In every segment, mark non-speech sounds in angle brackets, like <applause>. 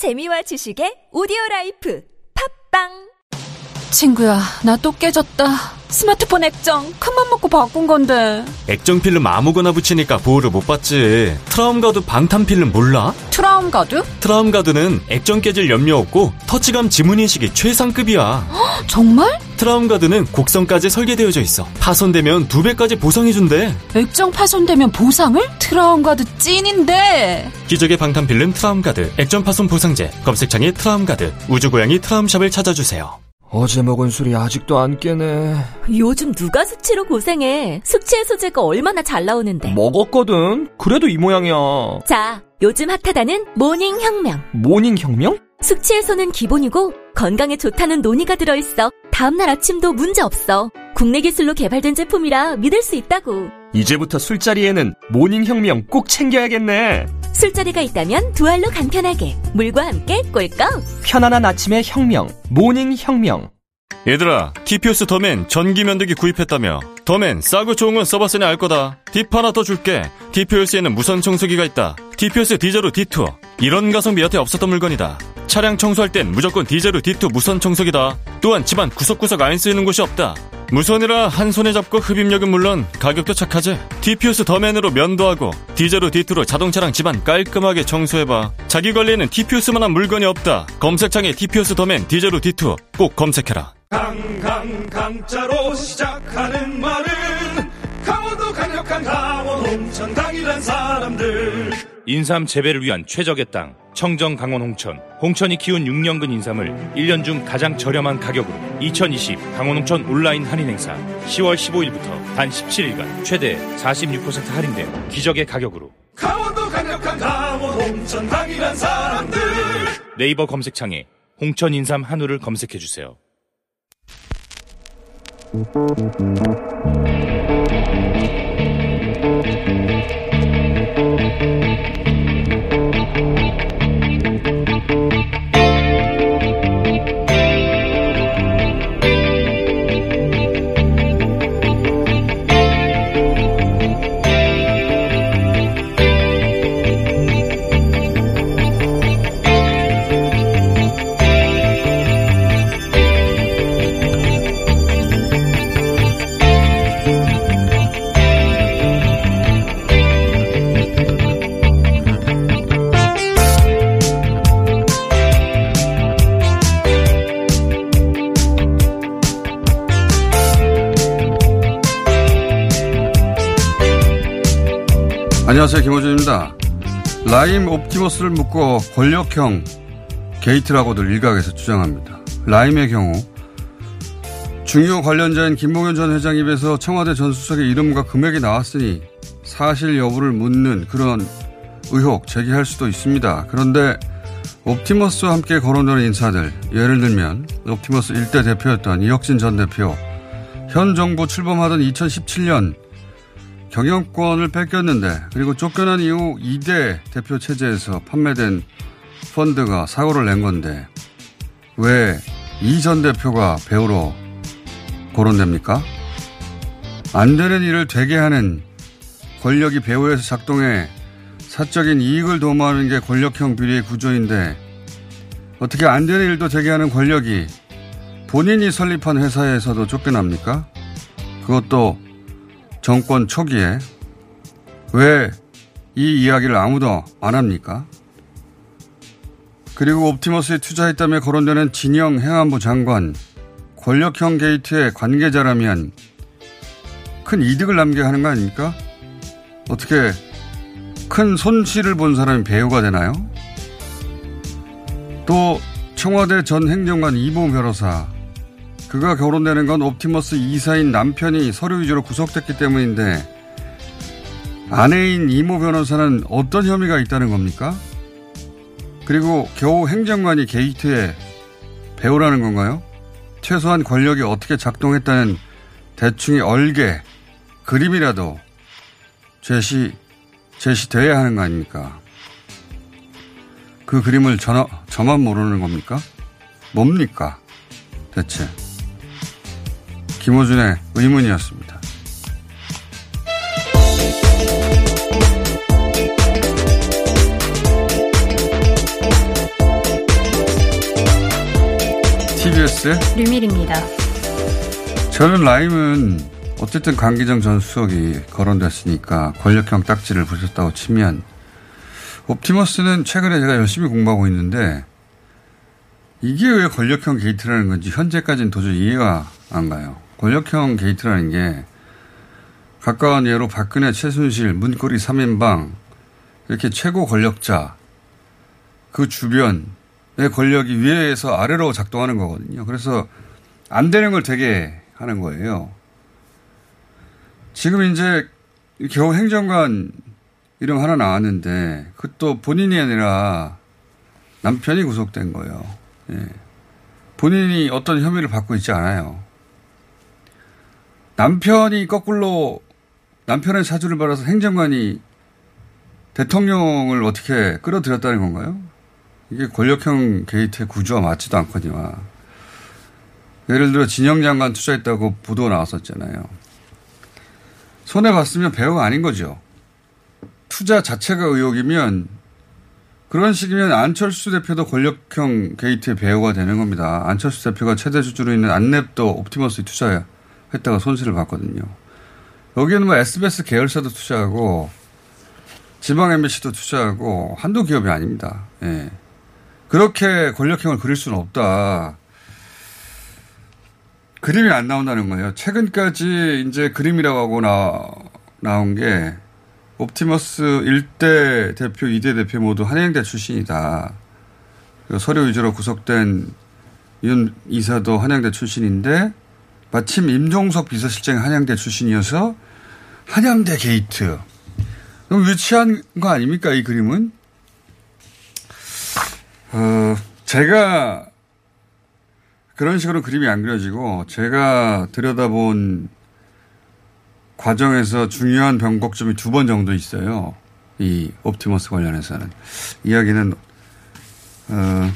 재미와 지식의 오디오 라이프 팟빵 친구야, 나 또 깨졌다. 스마트폰 액정 큰맘 먹고 바꾼 건데. 액정 필름 아무거나 붙이니까 보호를 못 받지. 트라움 가드 방탄 필름 몰라? 트라움 가드? 트라움 가드는 액정 깨질 염려 없고 터치감 지문 인식이 최상급이야. <gasps> 정말? 트라움가드는 곡선까지 설계되어져 있어. 파손되면 두 배까지 보상해준대. 액정 파손되면 보상을? 트라움 가드 찐인데. 기적의 방탄 필름 트라움가드 액정 파손 보상제 검색창에 트라움가드 우주고양이 트라움샵을 찾아주세요. 어제 먹은 술이 아직도 안 깨네. 요즘 누가 숙취로 고생해 숙취 해소제가 얼마나 잘 나오는데 먹었거든. 그래도 이 모양이야. 자 요즘 핫하다는 모닝 혁명 모닝 혁명? 숙취 해소는 기본이고 건강에 좋다는 노니가 들어있어 다음날 아침도 문제 없어 국내 기술로 개발된 제품이라 믿을 수 있다고 이제부터 술자리에는 모닝 혁명 꼭 챙겨야겠네. 술자리가 있다면 두 알로 간편하게 물과 함께 꿀꺽 편안한 아침의 혁명. 모닝 혁명. 얘들아 TPOS 더맨 전기 면도기 구입했다며 더맨 싸고 좋은 건 써봤으니 알 거다. 팁 하나 더 줄게. TPOS에는 무선 청소기가 있다. TPOS 디제로 D2 이런 가성비 여태 없었던 물건이다. 차량 청소할 땐 무조건 디제로 D2 무선 청소기다. 또한 집안 구석구석 안 쓰이는 곳이 없다. 무선이라 한 손에 잡고 흡입력은 물론 가격도 착하지. TPOS 더맨으로 면도 하고 디제로 D2로 자동차랑 집안 깔끔하게 청소해봐. 자기 관리에는 TPOS만한 물건이 없다. 검색창에 TPOS 더맨 디제로 D2 꼭 검색해라 강강 강자로 시작하는 말은 강원도 강력한 강원 홍천 강이란 사람들. 인삼 재배를 위한 최적의 땅 청정 강원 홍천. 홍천이 키운 6년근 인삼을 1년 중 가장 저렴한 가격으로 2020 강원 홍천 온라인 할인 행사. 10월 15일부터 단 17일간 최대 46% 할인된 기적의 가격으로. 강원도 강력한 강원 홍천 강이란 사람들. 네이버 검색창에 홍천 인삼 한우를 검색해 주세요. Música 안녕하세요. 김어준입니다. 라임 옵티머스를 묶어 권력형 게이트라고들 일각에서 주장합니다. 라임의 경우 중요 관련자인 김봉현 전 회장 입에서 청와대 전 수석의 이름과 금액이 나왔으니 사실 여부를 묻는 그런 의혹 제기할 수도 있습니다. 그런데 옵티머스와 함께 거론되는 인사들 예를 들면 옵티머스 1대 대표였던 이혁진 전 대표 현 정부 출범하던 2017년 경영권을 뺏겼는데 그리고 쫓겨난 이후 2대 대표 체제에서 판매된 펀드가 사고를 낸 건데 왜 이 전 대표가 배우로 거론됩니까? 안 되는 일을 되게 하는 권력이 배후에서 작동해 사적인 이익을 도모하는 게 권력형 비리의 구조인데 어떻게 안 되는 일도 되게 하는 권력이 본인이 설립한 회사에서도 쫓겨납니까? 그것도 정권 초기에 왜 이 이야기를 아무도 안 합니까? 그리고 옵티머스에 투자했다며 거론되는 진영 행안부 장관 권력형 게이트의 관계자라면 큰 이득을 남겨야 하는 거 아닙니까? 어떻게 큰 손실을 본 사람이 배우가 되나요? 또 청와대 전 행정관 이모 변호사 그가 거론되는 건 옵티머스 이사인 남편이 서류 위조로 구속됐기 때문인데 아내인 이모 변호사는 어떤 혐의가 있다는 겁니까? 그리고 겨우 행정관이 게이트에 배후라는 건가요? 최소한 권력이 어떻게 작동했다는 대충의 얼개, 그림이라도 제시, 제시돼야 하는 거 아닙니까? 그 그림을 저, 저만 모르는 겁니까? 뭡니까? 대체. 김호준의 의문이었습니다. TBS의 류밀입니다. 저는 라임은 어쨌든 강기정 전 수석이 거론됐으니까 권력형 딱지를 붙였다고 치면 옵티머스는 최근에 제가 열심히 공부하고 있는데 이게 왜 권력형 게이트라는 건지 현재까지는 도저히 이해가 안 가요. 권력형 게이트라는 게 가까운 예로 박근혜, 최순실, 문고리 3인방 이렇게 최고 권력자 그 주변의 권력이 위에서 아래로 작동하는 거거든요. 그래서 안 되는 걸 되게 하는 거예요. 지금 이제 겨우 행정관 이름 하나 나왔는데 그것도 본인이 아니라 남편이 구속된 거예요. 예. 본인이 어떤 혐의를 받고 있지 않아요. 남편이 거꾸로 남편의 사주를 받아서 행정관이 대통령을 어떻게 끌어들였다는 건가요? 이게 권력형 게이트의 구조와 맞지도 않거니와. 예를 들어 진영 장관 투자했다고 보도 나왔었잖아요. 손해 봤으면 배우가 아닌 거죠. 투자 자체가 의혹이면 그런 식이면 안철수 대표도 권력형 게이트의 배우가 되는 겁니다. 안철수 대표가 최대 주주로 있는 안랩도 옵티머스에 투자 했다가 손실을 봤거든요. 여기는 뭐 SBS 계열사도 투자하고 지방 MBC도 투자하고 한두 기업이 아닙니다. 예. 그렇게 권력형을 그릴 수는 없다. 그림이 안 나온다는 거예요. 최근까지 이제 그림이라고 하고 나, 나온 게 옵티머스 1대 대표, 2대 대표 모두 한양대 출신이다. 서류 위주로 구속된 윤 이사도 한양대 출신인데 마침 임종석 비서실장이 한양대 출신이어서 한양대 게이트. 너무 유치한 거 아닙니까, 이 그림은? 어, 제가 그런 식으로 그림이 안 그려지고 제가 들여다본 과정에서 중요한 변곡점이 두 번 정도 있어요. 이 옵티머스 관련해서는. 이야기는, 어,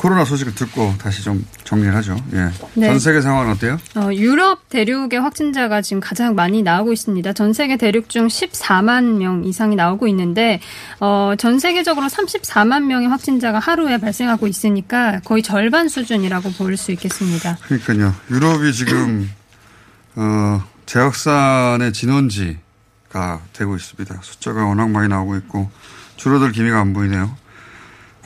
코로나 소식을 듣고 다시 좀 정리를 하죠. 예. 네. 전 세계 상황은 어때요? 어, 유럽 대륙의 확진자가 지금 가장 많이 나오고 있습니다. 전 세계 대륙 중 14만 명 이상이 나오고 있는데 어, 전 세계적으로 34만 명의 확진자가 하루에 발생하고 있으니까 거의 절반 수준이라고 볼 수 있겠습니다. 그러니까요. 유럽이 지금 <clears throat> 어, 재확산의 진원지가 되고 있습니다. 숫자가 워낙 많이 나오고 있고 줄어들 기미가 안 보이네요.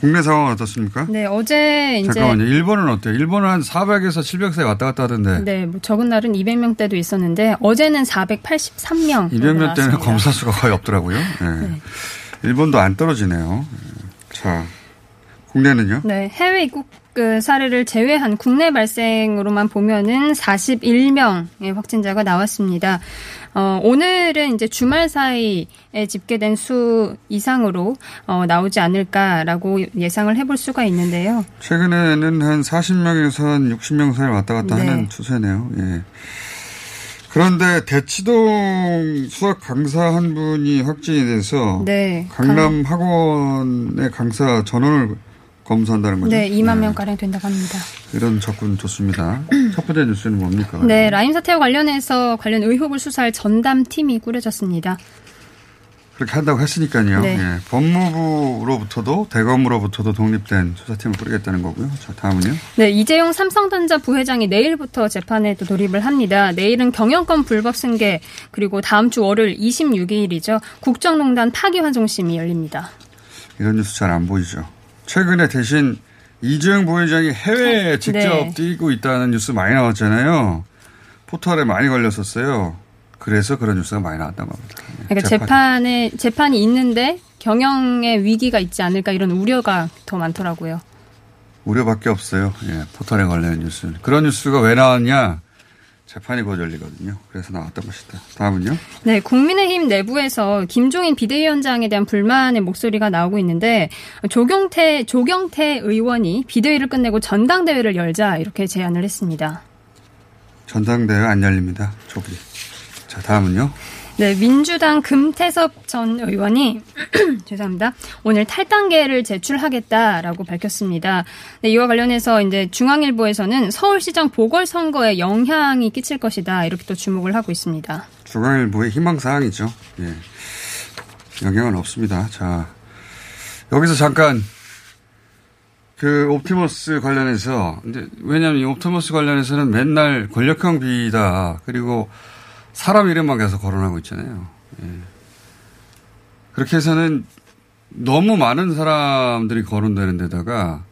국내 상황은 어떻습니까? 네, 어제 이제 잠깐만요. 일본은 어때요? 일본은 한 400에서 700세 왔다 갔다 하던데. 네, 뭐 적은 날은 200명대도 있었는데 어제는 483명. 200명대는 검사 수가 거의 없더라고요. 네. 네. 일본도 안 떨어지네요. 자, 국내는요? 네, 해외 입국 그 사례를 제외한 국내 발생으로만 보면은 41명의 확진자가 나왔습니다. 어, 오늘은 이제 주말 사이에 집계된 수 이상으로 어, 나오지 않을까라고 예상을 해볼 수가 있는데요. 최근에는 한 40명에서 한 60명 사이 왔다 갔다 네. 하는 추세네요. 예. 그런데 대치동 수학 강사 한 분이 확진이 돼서 네. 강남 학원의 강사 전원을 검사한다는 거죠? 네, 2만 네. 명가량 된다고 합니다. 이런 접근 좋습니다. 첫 번째 뉴스는 뭡니까? 네, 라임 사태와 관련해서 관련 의혹을 수사할 전담팀이 꾸려졌습니다. 그렇게 한다고 했으니까요. 네. 예, 법무부로부터도 대검으로부터도 독립된 수사팀을 꾸리겠다는 거고요. 자, 다음은요. 네, 이재용 삼성전자 부회장이 내일부터 재판에 또 돌입을 합니다. 내일은 경영권 불법 승계 그리고 다음 주 월요일 26일이죠. 국정농단 파기환송심이 열립니다. 이런 뉴스 잘 안 보이죠. 최근에 대신 이재용 부회장이 해외에 직접 네. 뛰고 있다는 뉴스 많이 나왔잖아요. 포털에 많이 걸렸었어요. 그래서 그런 뉴스가 많이 나왔던 겁니다. 네, 그러니까 재판 에 재판이 있는데 경영에 위기가 있지 않을까 이런 우려가 더 많더라고요. 우려밖에 없어요. 예, 포털에 걸리는 뉴스. 그런 뉴스가 왜 나왔냐? 재판이 곧 열리거든요. 그래서 나왔던 것이다. 다음은요? 네, 국민의힘 내부에서 김종인 비대위원장에 대한 불만의 목소리가 나오고 있는데 조경태 조경태 의원이 비대위를 끝내고 전당대회를 열자 이렇게 제안을 했습니다. 전당대회 안 열립니다. 조기. 자, 다음은요? 네, 민주당 금태섭 전 의원이 <clears throat> 죄송합니다. 오늘 탈당계를 제출하겠다라고 밝혔습니다. 네, 이와 관련해서 이제 중앙일보에서는 서울시장 보궐선거에 영향이 끼칠 것이다 이렇게 또 주목을 하고 있습니다. 중앙일보의 희망사항이죠. 예. 영향은 없습니다. 자, 여기서 잠깐 그 옵티머스 관련해서 왜냐하면 이 옵티머스 관련해서는 맨날 권력형 비리다 그리고 사람 이름만 계속 거론하고 있잖아요. 예. 그렇게 해서는 너무 많은 사람들이 거론되는 데다가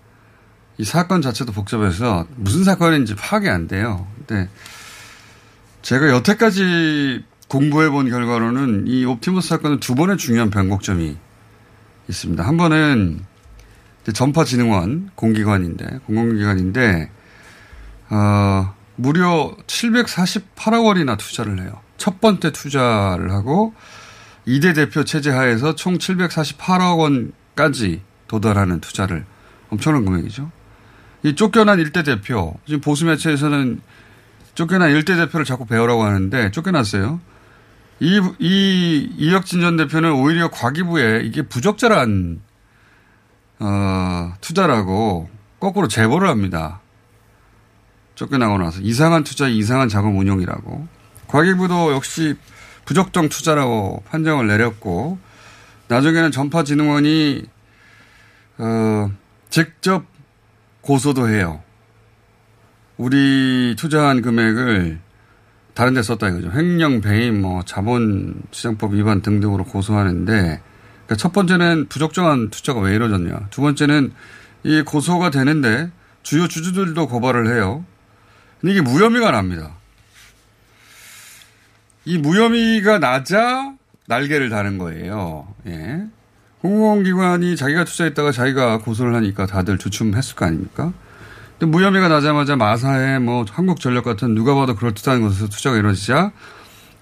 이 사건 자체도 복잡해서 무슨 사건인지 파악이 안 돼요. 근데 제가 여태까지 공부해 본 결과로는 이 옵티머스 사건은 두 번의 중요한 변곡점이 있습니다. 한 번은 전파진흥원 공기관인데 공공기관인데 어, 무려 748억 원이나 투자를 해요. 첫 번째 투자를 하고 이대 대표 체제 하에서 총 748억 원까지 도달하는 투자를 엄청난 금액이죠. 이 쫓겨난 일대 대표 지금 보수 매체에서는 쫓겨난 일대 대표를 자꾸 배우라고 하는데 쫓겨났어요. 이, 이, 이혁진 전 대표는 오히려 과기부에 이게 부적절한, 어, 투자라고 거꾸로 제보를 합니다. 쫓겨나고 나서. 이상한 투자, 이상한 자금 운용이라고. 과기부도 역시 부적정 투자라고 판정을 내렸고, 나중에는 전파진흥원이, 어, 직접 고소도 해요. 우리 투자한 금액을 다른 데 썼다 이거죠. 횡령, 배임, 뭐 자본시장법 위반 등등으로 고소하는데 그러니까 첫 번째는 부적정한 투자가 왜 이루어졌냐. 두 번째는 이 고소가 되는데 주요 주주들도 고발을 해요. 근데 이게 무혐의가 납니다. 이 무혐의가 나자 날개를 다는 거예요. 예. 공공기관이 자기가 투자했다가 자기가 고소를 하니까 다들 주춤했을 거 아닙니까? 근데 무혐의가 나자마자 마사에 뭐 한국전력 같은 누가 봐도 그럴듯한 곳에서 투자가 이루어지자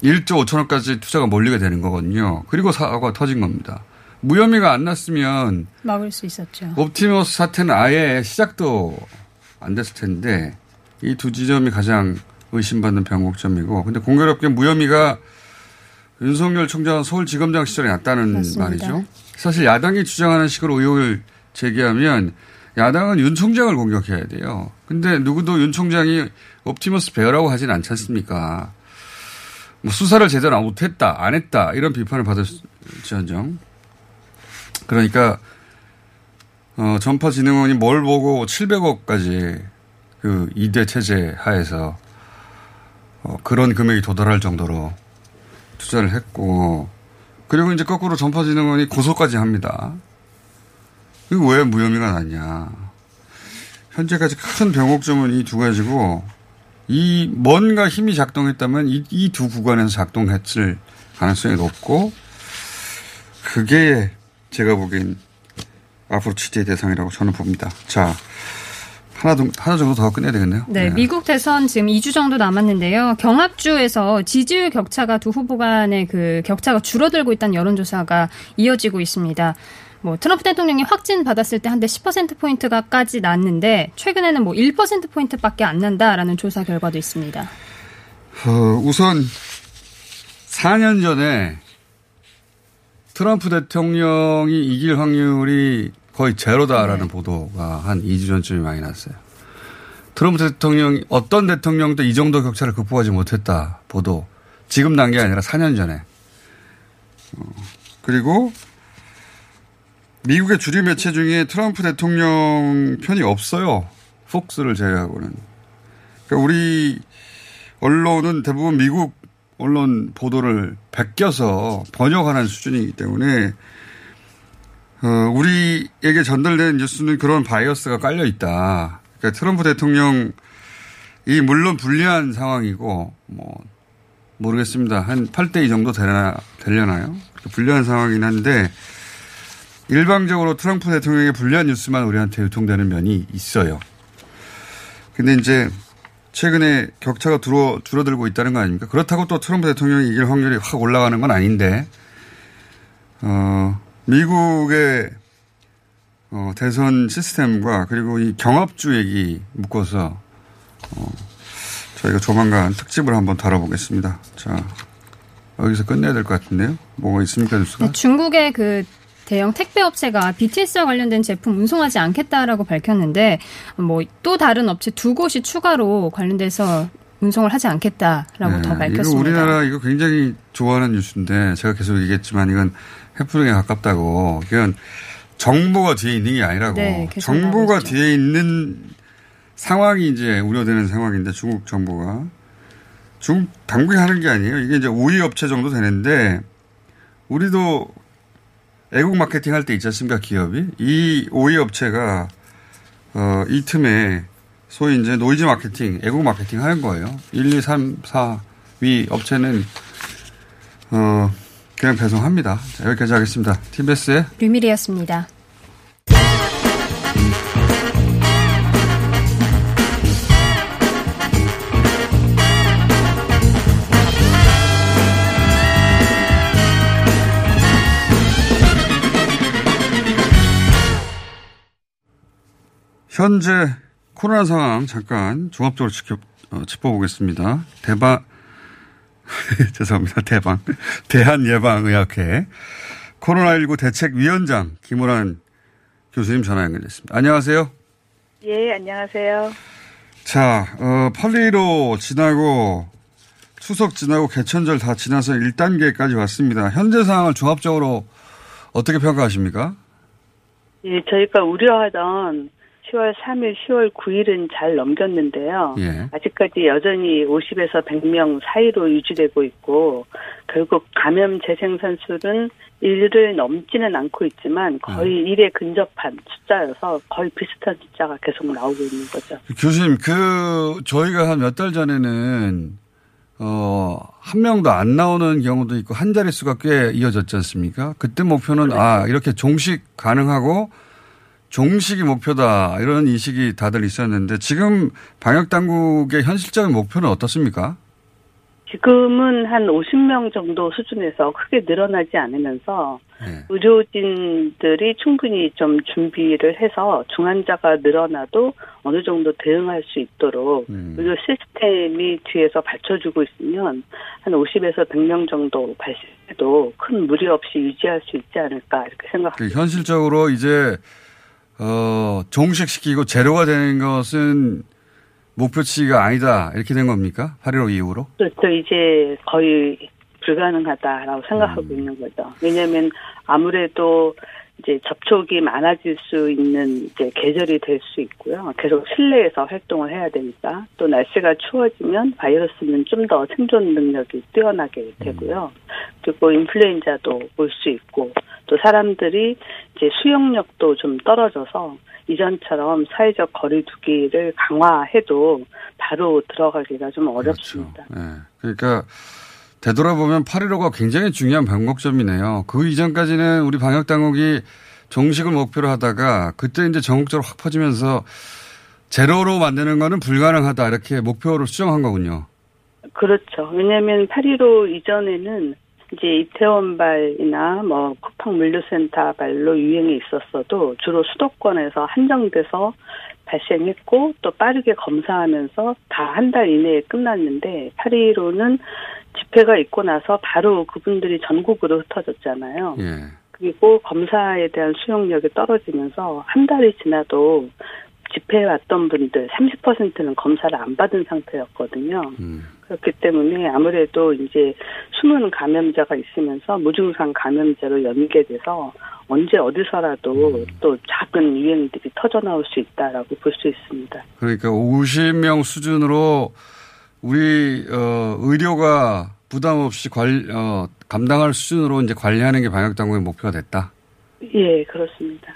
1조 5천억까지 투자가 몰리게 되는 거거든요. 그리고 사고가 터진 겁니다. 무혐의가 안 났으면 막을 수 있었죠. 옵티머스 사태는 아예 시작도 안 됐을 텐데 이 두 지점이 가장 의심받는 변곡점이고 근데 공교롭게 무혐의가 윤석열 총장은 서울지검장 시절에 났다는 맞습니다. 말이죠. 사실 야당이 주장하는 식으로 의혹을 제기하면 야당은 윤 총장을 공격해야 돼요. 근데 누구도 윤 총장이 옵티머스 베어라고 하진 않지 않습니까? 뭐 수사를 제대로 못했다, 안 했다, 이런 비판을 받을지언정. 그러니까, 어, 전파진흥원이 뭘 보고 700억까지 그 2대 체제 하에서 어, 그런 금액이 도달할 정도로 투자를 했고, 그리고 이제 거꾸로 전파진흥원이 고소까지 합니다. 이거 왜 무혐의가 났냐. 현재까지 큰 병옥점은 이 두 가지고 이 뭔가 힘이 작동했다면 이두 구간에서 작동했을 가능성이 높고 그게 제가 보기엔 앞으로 취재 대상이라고 저는 봅니다. 자, 하나, 하나 정도 더 끝내야 되겠네요. 네, 네, 미국 대선 지금 2주 정도 남았는데요. 경합주에서 지지율 격차가 두 후보 간의 그 격차가 줄어들고 있다는 여론조사가 이어지고 있습니다. 뭐 트럼프 대통령이 확진 받았을 때한대 10%포인트가까지 났는데 최근에는 뭐 1%포인트밖에 안 난다라는 조사 결과도 있습니다. 어, 우선 4년 전에 트럼프 대통령이 이길 확률이 거의 제로다라는 네. 보도가 한 2주 전쯤에 많이 났어요. 트럼프 대통령이 어떤 대통령도 이 정도 격차를 극복하지 못했다 보도. 지금 난 게 아니라 4년 전에. 어, 그리고 미국의 주류 매체 중에 트럼프 대통령 편이 없어요. 폭스를 제외하고는. 그러니까 우리 언론은 대부분 미국 언론 보도를 베껴서 번역하는 수준이기 때문에 어, 우리에게 전달된 뉴스는 그런 바이어스가 깔려 있다. 그러니까 트럼프 대통령이 물론 불리한 상황이고 뭐 모르겠습니다. 한 8대 2 정도 되나 되려나요? 불리한 상황이긴 한데 일방적으로 트럼프 대통령의 불리한 뉴스만 우리한테 유통되는 면이 있어요. 근데 이제 최근에 격차가 줄어, 줄어들고 있다는 거 아닙니까? 그렇다고 또 트럼프 대통령이 이길 확률이 확 올라가는 건 아닌데, 어, 미국의 어, 대선 시스템과 그리고 이 경합주 얘기 묶어서 어, 저희가 조만간 특집을 한번 다뤄보겠습니다. 자, 여기서 끝내야 될 것 같은데요. 뭐가 있습니까, 뉴스가? 네, 중국의 그 대형 택배 업체가 BTS와 관련된 제품 운송하지 않겠다라고 밝혔는데 뭐 또 다른 업체 두 곳이 추가로 관련돼서 운송을 하지 않겠다라고 네, 더 밝혔습니다. 이거 우리나라 이거 굉장히 좋아하는 뉴스인데 제가 계속 얘기했지만 이건 해프닝에 가깝다고. 이건 정부가 뒤에 있는 게 아니라고. 네, 정부가 있죠. 뒤에 있는 상황이 이제 우려되는 상황인데 중국 정부가 중국 당국이 하는 게 아니에요. 이게 이제 5위 업체 정도 되는데 우리도 애국 마케팅 할 때 있지 않습니까 기업이 이 5위 업체가 어, 이 틈에 소위 이제 노이즈 마케팅, 애국 마케팅 하는 거예요. 1, 2, 3, 4위 업체는 어, 그냥 배송합니다. 자, 여기까지 하겠습니다. TBS의 류밀희였습니다. 현재 코로나 상황 잠깐 종합적으로 지켜, 어, 짚어보겠습니다. 대박, <laughs> 죄송합니다. 대방. <laughs> 대한예방의학회 코로나19 대책위원장 김호란 교수님 전화 연결됐습니다. 안녕하세요. 예, 안녕하세요. 자, 어, 8.15 지나고 추석 지나고 개천절 다 지나서 1단계까지 왔습니다. 현재 상황을 종합적으로 어떻게 평가하십니까? 예, 저희가 우려하던 10월 3일, 10월 9일은 잘 넘겼는데요. 예. 아직까지 여전히 50에서 100명 사이로 유지되고 있고 결국 감염 재생산수는 1을 넘지는 않고 있지만 거의 1에 근접한 숫자여서 거의 비슷한 숫자가 계속 나오고 있는 거죠. 교수님, 그, 저희가 한 몇 달 전에는, 어, 한 명도 안 나오는 경우도 있고, 한 자릿수가 꽤 이어졌지 않습니까? 그때 목표는, 아, 이렇게 종식 가능하고, 종식이 목표다, 이런 인식이 다들 있었는데, 지금 방역 당국의 현실적인 목표는 어떻습니까? 지금은 한 50명 정도 수준에서 크게 늘어나지 않으면서 네. 의료진들이 충분히 좀 준비를 해서 중환자가 늘어나도 어느 정도 대응할 수 있도록 음. 의료 시스템이 뒤에서 받쳐주고 있으면 한 50에서 100명 정도 발생해도 큰 무리 없이 유지할 수 있지 않을까 이렇게 생각합니다. 그 현실적으로 이제, 어, 종식시키고 제로가 되는 것은 목표치가 아니다, 이렇게 된 겁니까? 8.15 이후로? 그렇죠. 이제 거의 불가능하다라고 생각하고 음. 있는 거죠. 왜냐하면 아무래도 이제 접촉이 많아질 수 있는 이제 계절이 될 수 있고요. 계속 실내에서 활동을 해야 되니까 또 날씨가 추워지면 바이러스는 좀 더 생존 능력이 뛰어나게 되고요. 그리고 인플루엔자도 올 수 있고 또 사람들이 이제 수용력도 좀 떨어져서 이전처럼 사회적 거리두기를 강화해도 바로 들어가기가 좀 어렵습니다. 그렇죠. 예. 그러니까 되돌아보면 8.15가 굉장히 중요한 변곡점이네요. 그 이전까지는 우리 방역당국이 종식을 목표로 하다가 그때 이제 전국적으로 확 퍼지면서 제로로 만드는 거는 불가능하다 이렇게 목표로 수정한 거군요. 그렇죠. 왜냐하면 8.15 이전에는 이제 이태원발이나 뭐 쿠팡 물류센터 발로 유행이 있었어도 주로 수도권에서 한정돼서 발생했고 또 빠르게 검사하면서 다 한 달 이내에 끝났는데 8.15는 집회가 있고 나서 바로 그분들이 전국으로 흩어졌잖아요. 예. 그리고 검사에 대한 수용력이 떨어지면서 한 달이 지나도 집회에 왔던 분들 30%는 검사를 안 받은 상태였거든요. 음. 그렇기 때문에 아무래도 이제 숨은 감염자가 있으면서 무증상 감염자로 연계돼서 언제 어디서라도 또 작은 유행들이 터져 나올 수 있다라고 볼 수 있습니다. 그러니까 50명 수준으로 우리 어, 의료가 부담 없이 관 어, 감당할 수준으로 이제 관리하는 게 방역 당국의 목표가 됐다. 예, 그렇습니다.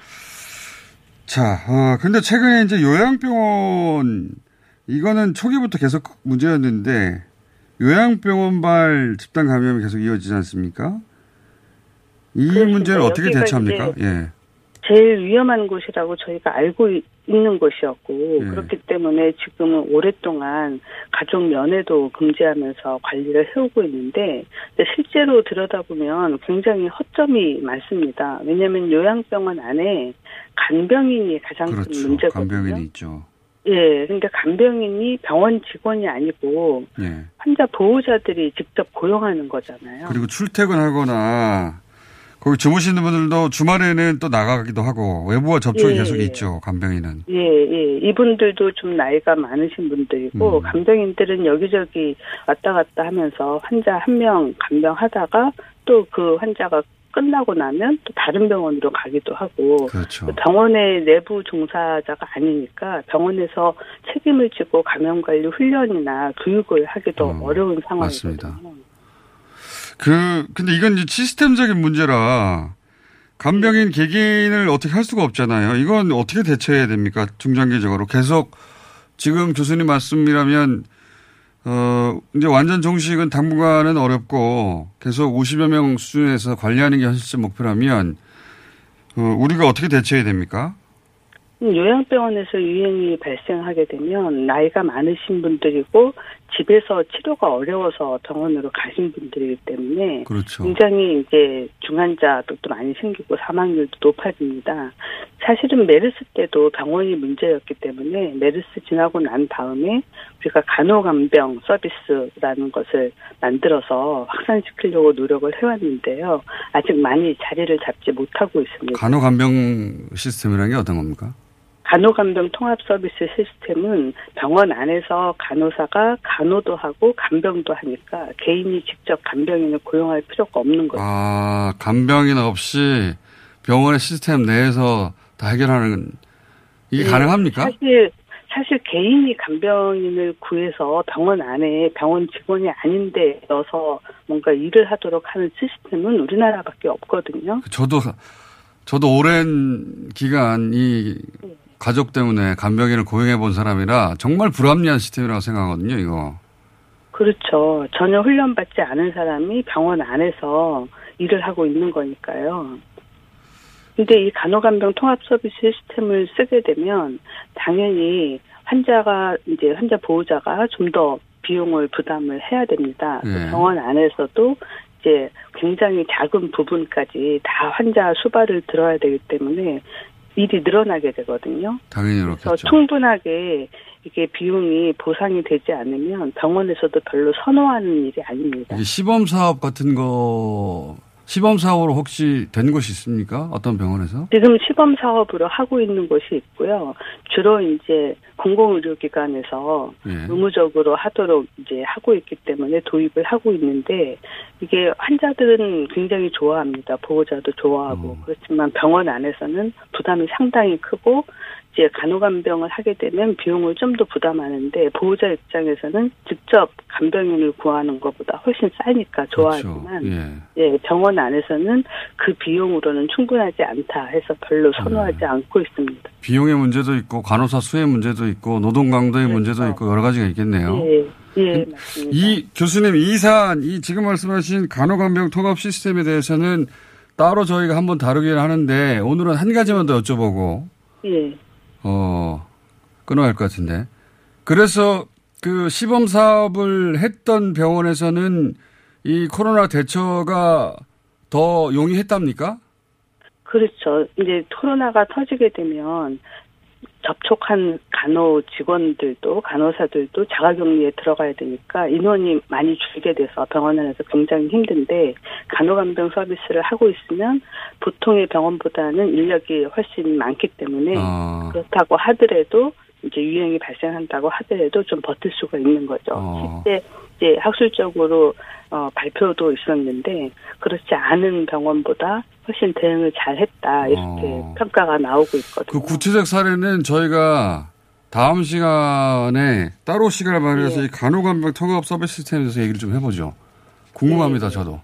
자, 어, 근데 최근에 이제 요양병원, 이거는 초기부터 계속 문제였는데, 요양병원발 집단 감염이 계속 이어지지 않습니까? 이. 문제를 어떻게 대처합니까? 예. 제일 위험한 곳이라고 저희가 알고 이- 있는 곳이었고 예. 그렇기 때문에 지금은 오랫동안 가족 면회도 금지하면서 관리를 해오고 있는데 실제로 들여다보면 굉장히 허점이 많습니다. 왜냐하면 요양병원 안에 간병인이 가장 큰 그렇죠. 문제거든요. 간병인이 있죠. 예, 근데 간병인이 병원 직원이 아니고 예. 환자 보호자들이 직접 고용하는 거잖아요. 그리고 출퇴근하거나, 거기 주무시는 분들도 주말에는 또 나가기도 하고, 외부와 접촉이 예. 계속 있죠, 간병인은. 예, 예. 이분들도 좀 나이가 많으신 분들이고, 음. 간병인들은 여기저기 왔다 갔다 하면서 환자 한 명 간병하다가 또 그 환자가 끝나고 나면 또 다른 병원으로 가기도 하고 그렇죠. 병원의 내부 종사자가 아니니까 병원에서 책임을 지고 감염 관리 훈련이나 교육을 하기도 음, 어려운 상황이거든요. 맞습니다. 그 근데 이건 이제 시스템적인 문제라 간병인 개개인을 어떻게 할 수가 없잖아요. 이건 어떻게 대처해야 됩니까? 중장기적으로 계속 지금 교수님 말씀이라면 어 이제 완전 종식은 당분간은 어렵고 계속 50여 명 수준에서 관리하는 게 현실적 목표라면 어, 우리가 어떻게 대처해야 됩니까? 요양병원에서 유행이 발생하게 되면 나이가 많으신 분들이고 집에서 치료가 어려워서 병원으로 가신 분들이기 때문에 그렇죠. 굉장히 이제 중환자들도 많이 생기고 사망률도 높아집니다. 사실은 메르스 때도 병원이 문제였기 때문에 메르스 지나고 난 다음에 우리가 간호간병 서비스라는 것을 만들어서 확산시키려고 노력을 해왔는데요. 아직 많이 자리를 잡지 못하고 있습니다. 간호간병 시스템이라는 게 어떤 겁니까? 간호간병 통합 서비스 시스템은 병원 안에서 간호사가 간호도 하고 간병도 하니까 개인이 직접 간병인을 고용할 필요가 없는 거죠. 아, 간병인 없이 병원의 시스템 내에서 다 해결하는 이게 네, 가능합니까? 사실 사실 개인이 간병인을 구해서 병원 안에 병원 직원이 아닌데 넣어서 뭔가 일을 하도록 하는 시스템은 우리나라밖에 없거든요. 저도 저도 오랜 기간 이 가족 때문에 간병인을 고용해 본 사람이라 정말 불합리한 시스템이라고 생각하거든요. 이거. 그렇죠. 전혀 훈련받지 않은 사람이 병원 안에서 일을 하고 있는 거니까요. 근데 이 간호간병 통합 서비스 시스템을 쓰게 되면 당연히 환자가 이제 환자 보호자가 좀 더 비용을 부담을 해야 됩니다. 네. 병원 안에서도 이제 굉장히 작은 부분까지 다 환자 수발을 들어야 되기 때문에 일이 늘어나게 되거든요. 당연히 그렇겠죠. 충분하게 이게 비용이 보상이 되지 않으면 병원에서도 별로 선호하는 일이 아닙니다. 시범 사업 같은 거 시범 사업으로 혹시 된 곳이 있습니까? 어떤 병원에서? 지금 시범 사업으로 하고 있는 곳이 있고요. 주로 이제 공공의료기관에서 예. 의무적으로 하도록 이제 하고 있기 때문에 도입을 하고 있는데 이게 환자들은 굉장히 좋아합니다. 보호자도 좋아하고 음. 그렇지만 병원 안에서는 부담이 상당히 크고 이제 간호간병을 하게 되면 비용을 좀 더 부담하는데 보호자 입장에서는 직접 간병인을 구하는 것보다 훨씬 싸니까 좋아하지만 그렇죠. 예. 예, 병원 안에서는 그 비용으로는 충분하지 않다 해서 별로 선호하지 음. 않고 있습니다. 비용의 문제도 있고 간호사 수의 문제도 있고 노동 강도의 문제도 있고 여러 가지가 있겠네요. 예, 예, 맞습니다. 이 교수님 이 사안 이 지금 말씀하신 간호간병 통합 시스템에 대해서는 따로 저희가 한번 다루기를 하는데 오늘은 한 가지만 더 여쭤보고 예, 어 끊어야 할 것 같은데 그래서 그 시범 사업을 했던 병원에서는 이 코로나 대처가 더 용이했답니까? 그렇죠. 이제 코로나가 터지게 되면 접촉한 간호 직원들도 간호사들도 자가격리에 들어가야 되니까 인원이 많이 줄게 돼서 병원 안에서 굉장히 힘든데 간호간병 서비스를 하고 있으면 보통의 병원보다는 인력이 훨씬 많기 때문에 어, 그렇다고 하더라도 이제 유행이 발생한다고 하더라도 좀 버틸 수가 있는 거죠. 어. 실제 이제 학술적으로 어, 발표도 있었는데 그렇지 않은 병원보다 훨씬 대응을 잘했다 이렇게 어. 평가가 나오고 그 있거든요. 구체적 사례는 저희가 다음 시간에 따로 시간을 마련해서 네. 이 간호간병 통합 서비스 시스템에 대해서 얘기를 좀 해보죠. 궁금합니다, 네. 저도.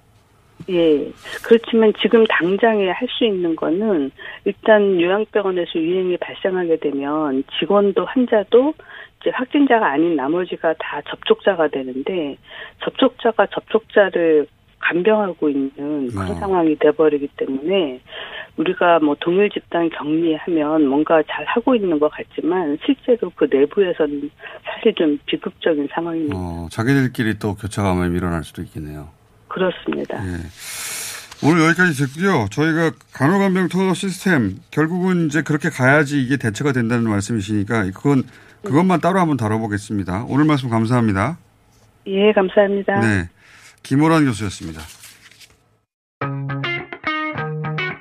예. 그렇지만 지금 당장에 할 수 있는 거는 일단 요양병원에서 유행이 발생하게 되면 직원도 환자도 이제 확진자가 아닌 나머지가 다 접촉자가 되는데 접촉자가 접촉자를 간병하고 있는 그런 어. 상황이 돼버리기 때문에 우리가 뭐 동일 집단 격리하면 뭔가 잘 하고 있는 것 같지만 실제로 그 내부에서는 사실 좀 비극적인 상황입니다. 어, 자기들끼리 또 교차 감염이 일어날 수도 있겠네요. 그렇습니다. 예. 오늘 여기까지 듣고요. 저희가 간호간병 통합 시스템 결국은 이제 그렇게 가야지 이게 대처가 된다는 말씀이시니까 그건 그것만 따로 한번 다뤄보겠습니다. 오늘 말씀 감사합니다. 예, 감사합니다. 네, 김호란 교수였습니다.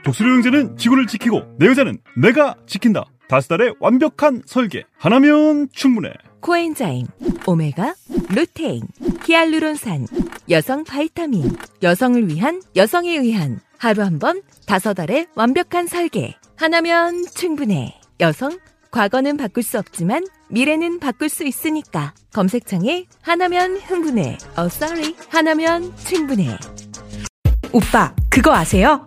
독수리 형제는 지구를 지키고 내 여자는 내가 지킨다. 다스달의 완벽한 설계. 하나면 충분해. 코엔자임, 오메가, 루테인, 히알루론산, 여성 바이타민, 여성을 위한 여성에 의한 하루 한 번, 다섯 알의 완벽한 설계. 하나면 충분해. 여성, 과거는 바꿀 수 없지만 미래는 바꿀 수 있으니까. 검색창에 하나면 흥분해. 어, sorry. 하나면 충분해. 오빠, 그거 아세요?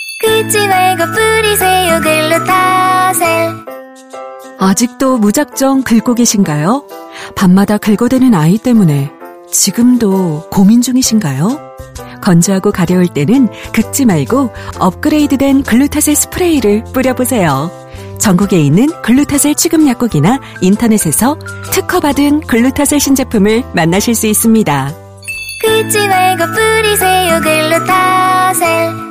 긁지 말고 뿌리세요 글루타셀 아직도 무작정 긁고 계신가요? 밤마다 긁어대는 아이 때문에 지금도 고민 중이신가요? 건조하고 가려울 때는 긁지 말고 업그레이드된 글루타셀 스프레이를 뿌려보세요. 전국에 있는 글루타셀 취급 약국이나 인터넷에서 특허받은 글루타셀 신제품을 만나실 수 있습니다. 긁지 말고 뿌리세요 글루타셀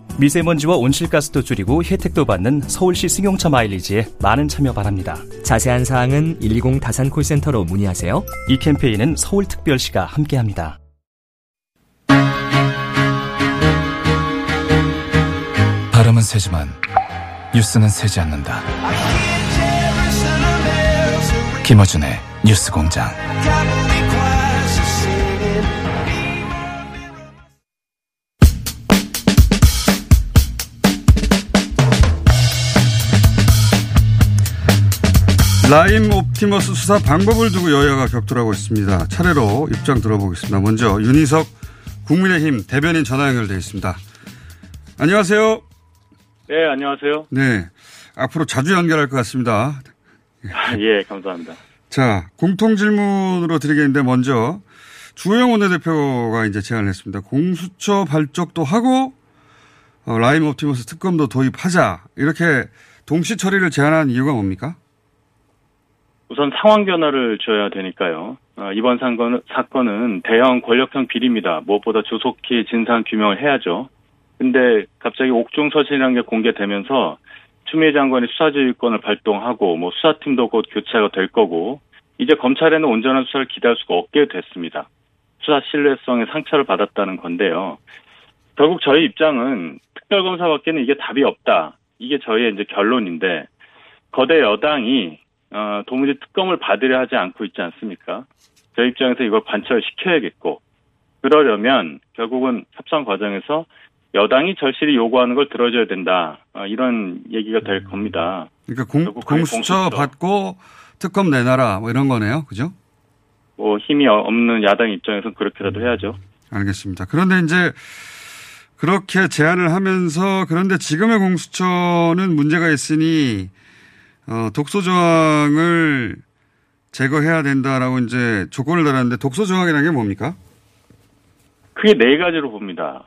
미세먼지와 온실가스도 줄이고 혜택도 받는 서울시 승용차 마일리지에 많은 참여 바랍니다. 자세한 사항은 120 다산 콜센터로 문의하세요. 이 캠페인은 서울특별시가 함께합니다. 발음은 세지만 뉴스는 세지 않는다. 김어준의 뉴스공장. 라임 옵티머스 수사 방법을 두고 여야가 격돌하고 있습니다. 차례로 입장 들어보겠습니다. 먼저 윤희석 국민의힘 대변인 전화 연결돼 있습니다. 안녕하세요. 네, 안녕하세요. 네. 앞으로 자주 연결할 것 같습니다. 예, 감사합니다. 자, 공통 질문으로 드리겠는데 먼저 주호영 원내대표가 이제 제안을 했습니다. 공수처 발족도 하고 어, 라임 옵티머스 특검도 도입하자 이렇게 동시 처리를 제안한 이유가 뭡니까? 우선 상황 변화를 줘야 되니까요. 어, 이번 사건은, 사건은 대형 권력형 비리입니다. 무엇보다 조속히 진상 규명을 해야죠. 근데 갑자기 옥중 서신이라는 게 공개되면서 추미애 장관이 수사지휘권을 발동하고 뭐 수사팀도 곧 교체가 될 거고 이제 검찰에는 온전한 수사를 기대할 수가 없게 됐습니다. 수사 신뢰성에 상처를 받았다는 건데요. 결국 저희 입장은 특별검사밖에는 이게 답이 없다. 이게 저희의 이제 결론인데 거대 여당이 어, 도무지 특검을 받으려 하지 않고 있지 않습니까? 저희 입장에서 이걸 관철시켜야겠고 그러려면 결국은 협상 과정에서 여당이 절실히 요구하는 걸 들어줘야 된다. 어, 이런 얘기가 될 겁니다. 그러니까 공, 공수처 받고 특검 내놔라 뭐 이런 거네요. 그죠? 뭐 힘이 없는 야당 입장에서는 그렇게라도 해야죠. 알겠습니다. 그런데 이제 그렇게 제안을 하면서 그런데 지금의 공수처는 문제가 있으니 어, 독소 조항을 제거해야 된다라고 이제 조건을 달았는데 독소 조항이라는 게 뭡니까? 크게 네 가지로 봅니다.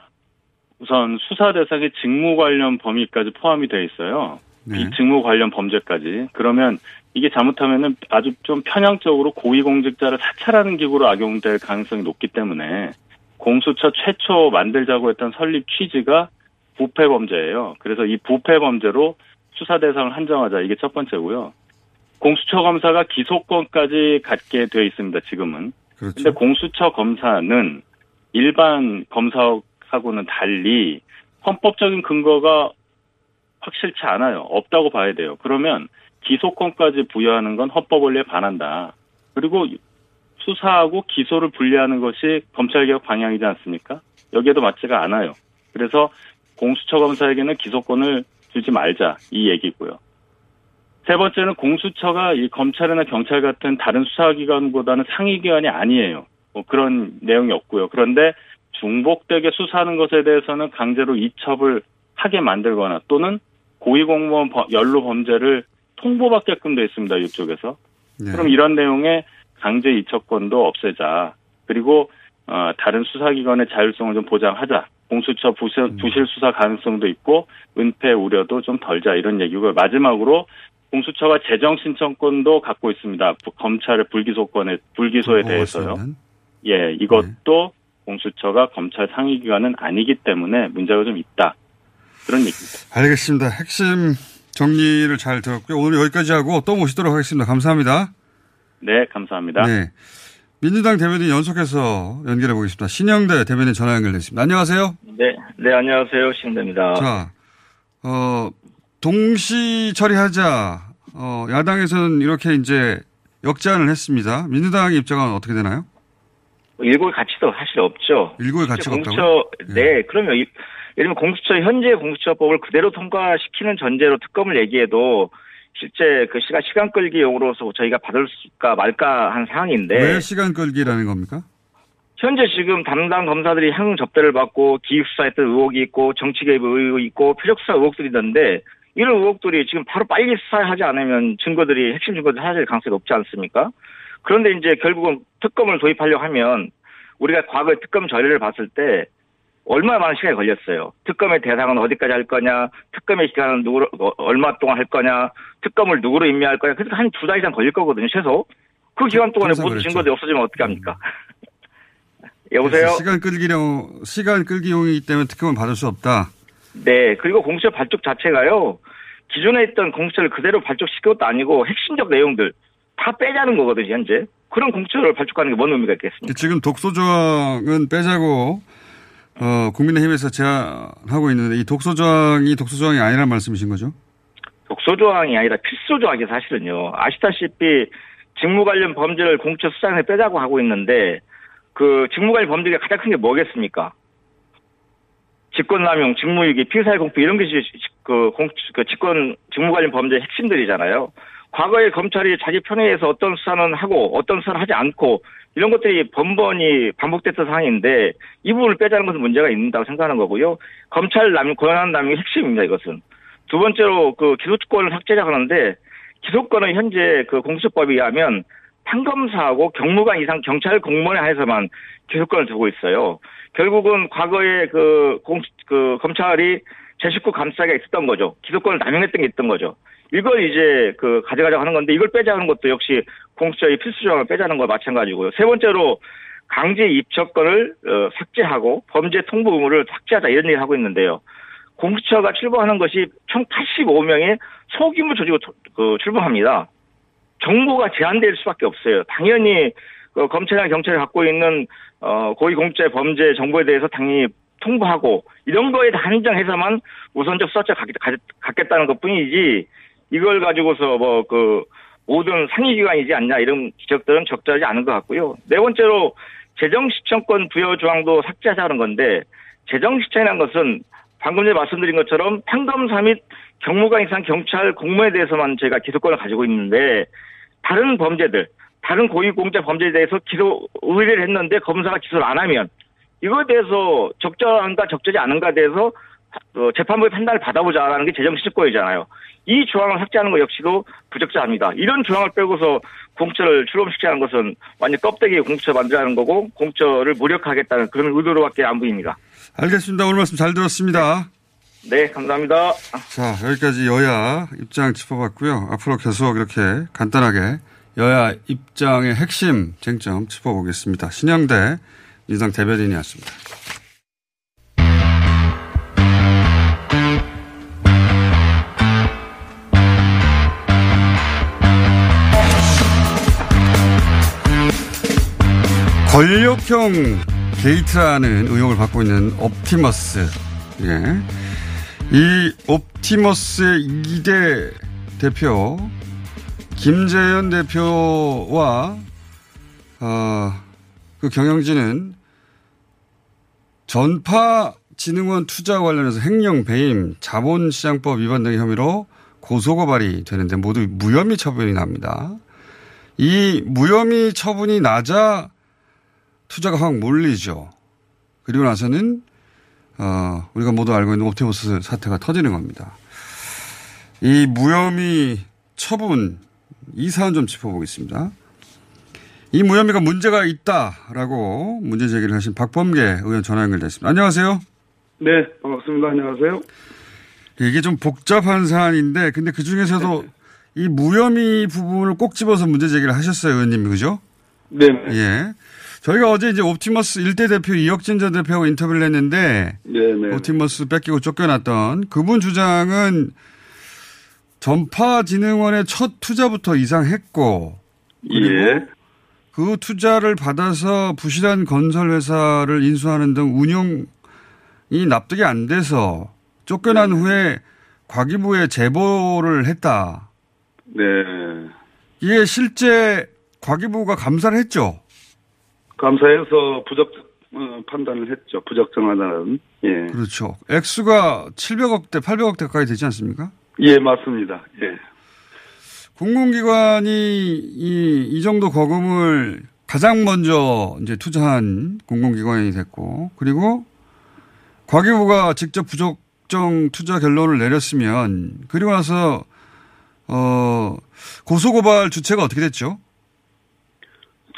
우선 수사 대상의 직무 관련 범위까지 포함이 되어 있어요. 네. 비직무 관련 범죄까지. 그러면 이게 잘못하면은 아주 좀 편향적으로 고위공직자를 사찰하는 기구로 악용될 가능성이 높기 때문에 공수처 최초 만들자고 했던 설립 취지가 부패 범죄예요. 그래서 이 부패 범죄로 수사 대상을 한정하자 이게 첫 번째고요. 공수처 검사가 기소권까지 갖게 되어 있습니다. 지금은. 그렇죠. 근데 공수처 검사는 일반 검사하고는 달리 헌법적인 근거가 확실치 않아요. 없다고 봐야 돼요. 그러면 기소권까지 부여하는 건 헌법 원리에 반한다. 그리고 수사하고 기소를 분리하는 것이 검찰개혁 방향이지 않습니까? 여기에도 맞지가 않아요. 그래서 공수처 검사에게는 기소권을 주지 말자 이 얘기고요. 세 번째는 공수처가 이 검찰이나 경찰 같은 다른 수사기관보다는 상위기관이 아니에요. 뭐 그런 내용이 없고요. 그런데 중복되게 수사하는 것에 대해서는 강제로 이첩을 하게 만들거나 또는 고위공무원 연루 범죄를 통보받게끔 돼 있습니다. 이쪽에서. 네. 그럼 이런 내용의 강제 이첩권도 없애자. 그리고 어, 다른 수사기관의 자율성을 좀 보장하자. 공수처 부실, 음. 부실 수사 가능성도 있고 은폐 우려도 좀 덜자 이런 얘기고 마지막으로 공수처가 재정 신청권도 갖고 있습니다. 부- 검찰의 불기소권에 불기소에 대해서요. 예, 이것도 공수처가 검찰 상위 기관은 아니기 때문에 문제가 좀 있다. 그런 얘기입니다. 알겠습니다. 핵심 정리를 잘 들었고요. 오늘 여기까지 하고 또 모시도록 하겠습니다. 감사합니다. 네, 감사합니다. 네. 민주당 대변인 연속해서 연결해 보겠습니다. 신영대 대변인 전화 연결됐습니다. 안녕하세요. 네, 네, 안녕하세요. 신대입니다. 자, 어, 동시 처리하자. 어, 야당에서는 이렇게 이제 역제안을 했습니다. 민주당의 입장은 어떻게 되나요? 일고의 가치도 사실 없죠. 실제 가치가 공수처, 없다고요? 네, 그러면, 이- 예를 들면 공수처, 현재 공수처법을 그대로 통과시키는 전제로 특검을 얘기해도 실제 그 시간, 시간 끌기용으로서 저희가 받을까 말까 한 상황인데. 왜 시간 끌기라는 겁니까? 현재 지금 담당 검사들이 향 접대를 받고 기획수사 했던 의혹이 있고 정치 개입 의혹이 있고 표적수사 의혹들이 있는데 이런 의혹들이 지금 바로 빨리 수사하지 않으면 증거들이 핵심 증거들이 사라질 가능성이 높지 않습니까? 그런데 이제 결국은 특검을 도입하려고 하면 우리가 과거의 특검 전례를 봤을 때 얼마나 많은 시간이 걸렸어요. 특검의 대상은 어디까지 할 거냐, 특검의 기간은 누구 어, 얼마 동안 할 거냐, 특검을 누구로 임명할 거냐. 그래서 한 두 달 이상 걸릴 거거든요, 최소. 그 기간 동안에 모든 그랬죠. 증거들이 없어지면 어떻게 합니까? <laughs> 여보세요? 그래서 시간 끌기용, 시간 끌기용이기 때문에 특검을 받을 수 없다. 네, 그리고 공수처 발족 자체가요, 기존에 있던 공수처를 그대로 발족시킨 것도 아니고 핵심적 내용들 다 빼자는 거거든요, 현재. 그런 공수처를 발족하는 게 뭔 의미가 있겠습니까? 지금 독소조항은 빼자고, 어, 국민의힘에서 제안하고 있는데 이 독소조항이 독소조항이 아니란 말씀이신 거죠? 독소조항이 아니라 필수조항이 사실은요. 아시다시피 직무 관련 범죄를 공수처 수사에 빼자고 하고 있는데 그 직무 관련 범죄가 가장 큰 게 뭐겠습니까? 직권남용, 직무유기, 피의사회 공표 이런 게 지- 그, 공, 그 직권 직무 관련 범죄의 핵심들이잖아요. 과거에 검찰이 자기 편에 의해서 어떤 수사는 하고 어떤 수사는 하지 않고 이런 것들이 번번이 반복됐던 상황인데 이 부분을 빼자는 것은 문제가 있다고 생각하는 거고요. 검찰 남 권한 남용이 핵심입니다. 이것은 두 번째로 그 기소권을 삭제자 하는데 기소권은 현재 그 공수처법에 의하면 판검사하고 경무관 이상 경찰 공무원에 한해서만 기소권을 두고 있어요. 결국은 과거에 그 공, 그 검찰이 제 식구 감싸기가 있었던 거죠. 기소권을 남용했던 게 있던 거죠. 이걸 이제 그 가져가자고 하는 건데 이걸 빼자는 것도 역시 공수처의 필수 조항을 빼자는 거 마찬가지고요. 세 번째로 강제 입첩권을 어, 삭제하고 범죄 통보 의무를 삭제하자 이런 얘기를 하고 있는데요. 공수처가 출범하는 것이 총 85명의 소규모 조직으로 토- 그 출범합니다. 정보가 제한될 수밖에 없어요. 당연히 그 검찰이나 경찰이 갖고 있는 어, 고위공직자의 범죄 정보에 대해서 당연히 통보하고 이런 거에 한정해서만 우선적 수사처 갖겠다는 것 뿐이지 이걸 가지고서 뭐 그 모든 상위기관이지 않냐 이런 지적들은 적절하지 않은 것 같고요. 네 번째로 재정시청권 부여 조항도 삭제하자는 건데 재정시청이라는 것은 방금 전에 말씀드린 것처럼 판검사 및 경무관 이상 경찰 공무원에 대해서만 저희가 기소권을 가지고 있는데 다른 범죄들, 다른 고위공직자 범죄에 대해서 기소 의뢰를 했는데 검사가 기소를 안 하면 이거에 대해서 적절한가 적절하지 않은가에 대해서 어, 재판부의 판단을 받아보자라는 게 재정시청권이잖아요. 이 조항을 삭제하는 것 역시도 부적절합니다. 이런 조항을 빼고서 공처를 출범시키는 것은 완전 껍데기 공처 만들라는 거고 공처를 무력화하겠다는 그런 의도로밖에 안 보입니다. 알겠습니다. 오늘 말씀 잘 들었습니다. 네, 감사합니다. 자, 여기까지 여야 입장 짚어봤고요. 앞으로 계속 이렇게 간단하게 여야 입장의 핵심 쟁점 짚어보겠습니다. 신영대 민주당 대변인이었습니다. 권력형 게이트라는 의혹을 받고 있는 옵티머스. 예. 이 옵티머스의 2대 대표, 김재현 대표와, 어, 그 경영진은 전파진흥원 투자 관련해서 횡령, 배임, 자본시장법 위반 등의 혐의로 고소고발이 되는데 모두 무혐의 처분이 납니다. 이 무혐의 처분이 나자 투자가 확 몰리죠. 그리고 나서는 어, 우리가 모두 알고 있는 옵티머스 사태가 터지는 겁니다. 이 무혐의 처분 이 사안 좀 짚어보겠습니다. 이 무혐의가 문제가 있다라고 문제 제기를 하신 박범계 의원 전화 연결됐습니다. 안녕하세요. 네, 반갑습니다. 안녕하세요. 이게 좀 복잡한 사안인데 근데 그 중에서도 이 무혐의 부분을 꼭 집어서 문제 제기를 하셨어요, 의원님, 그죠? 네. 예. 저희가 어제 이제 옵티머스 1대 대표 이혁진 전 대표하고 인터뷰를 했는데 네네. 옵티머스 뺏기고 쫓겨났던 그분 주장은 전파진흥원의 첫 투자부터 이상했고 그리고 예. 그 투자를 받아서 부실한 건설 회사를 인수하는 등 운영이 납득이 안 돼서 쫓겨난 후에 과기부에 제보를 했다. 네. 이게 실제 과기부가 감사를 했죠. 감사해서 부적 어, 판단을 했죠. 부적정하다는. 예. 그렇죠. 액수가 700억대, 800억대 가까이 되지 않습니까? 예, 맞습니다. 예. 공공기관이 이, 이 정도 거금을 가장 먼저 이제 투자한 공공기관이 됐고, 그리고 과기부가 직접 부적정 투자 결론을 내렸으면, 그리고 나서, 어, 고소고발 주체가 어떻게 됐죠?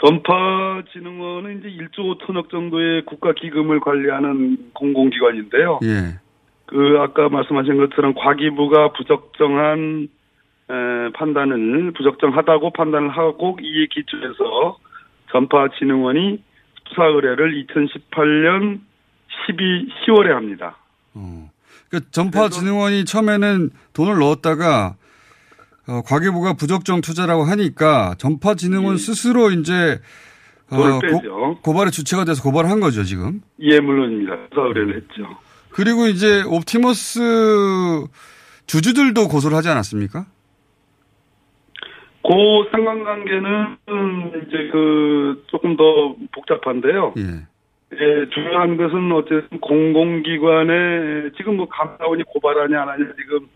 전파진흥원은 이제 1조 5천억 정도의 국가 기금을 관리하는 공공기관인데요. 예. 그 아까 말씀하신 것처럼 과기부가 부적정한 에, 판단을 부적정하다고 판단을 하고 이에 기초해서 전파진흥원이 수사 의뢰를 2018년 12 10월에 합니다. 그 전파진흥원이 처음에는 돈을 넣었다가 어, 과기부가 부적정 투자라고 하니까 전파진흥원 스스로 이제 어. 고, 발의 주체가 돼서 고발을 한 거죠 지금. 예, 물론입니다. 수사 의뢰를 했죠. 그리고 이제 옵티머스 주주들도 고소를 하지 않았습니까? 그 상관관계는 이제 그 조금 더 복잡한데요. 예. 예, 중요한 것은 어쨌든 공공기관에 지금 뭐 감사원이 고발하냐 안 하냐 지금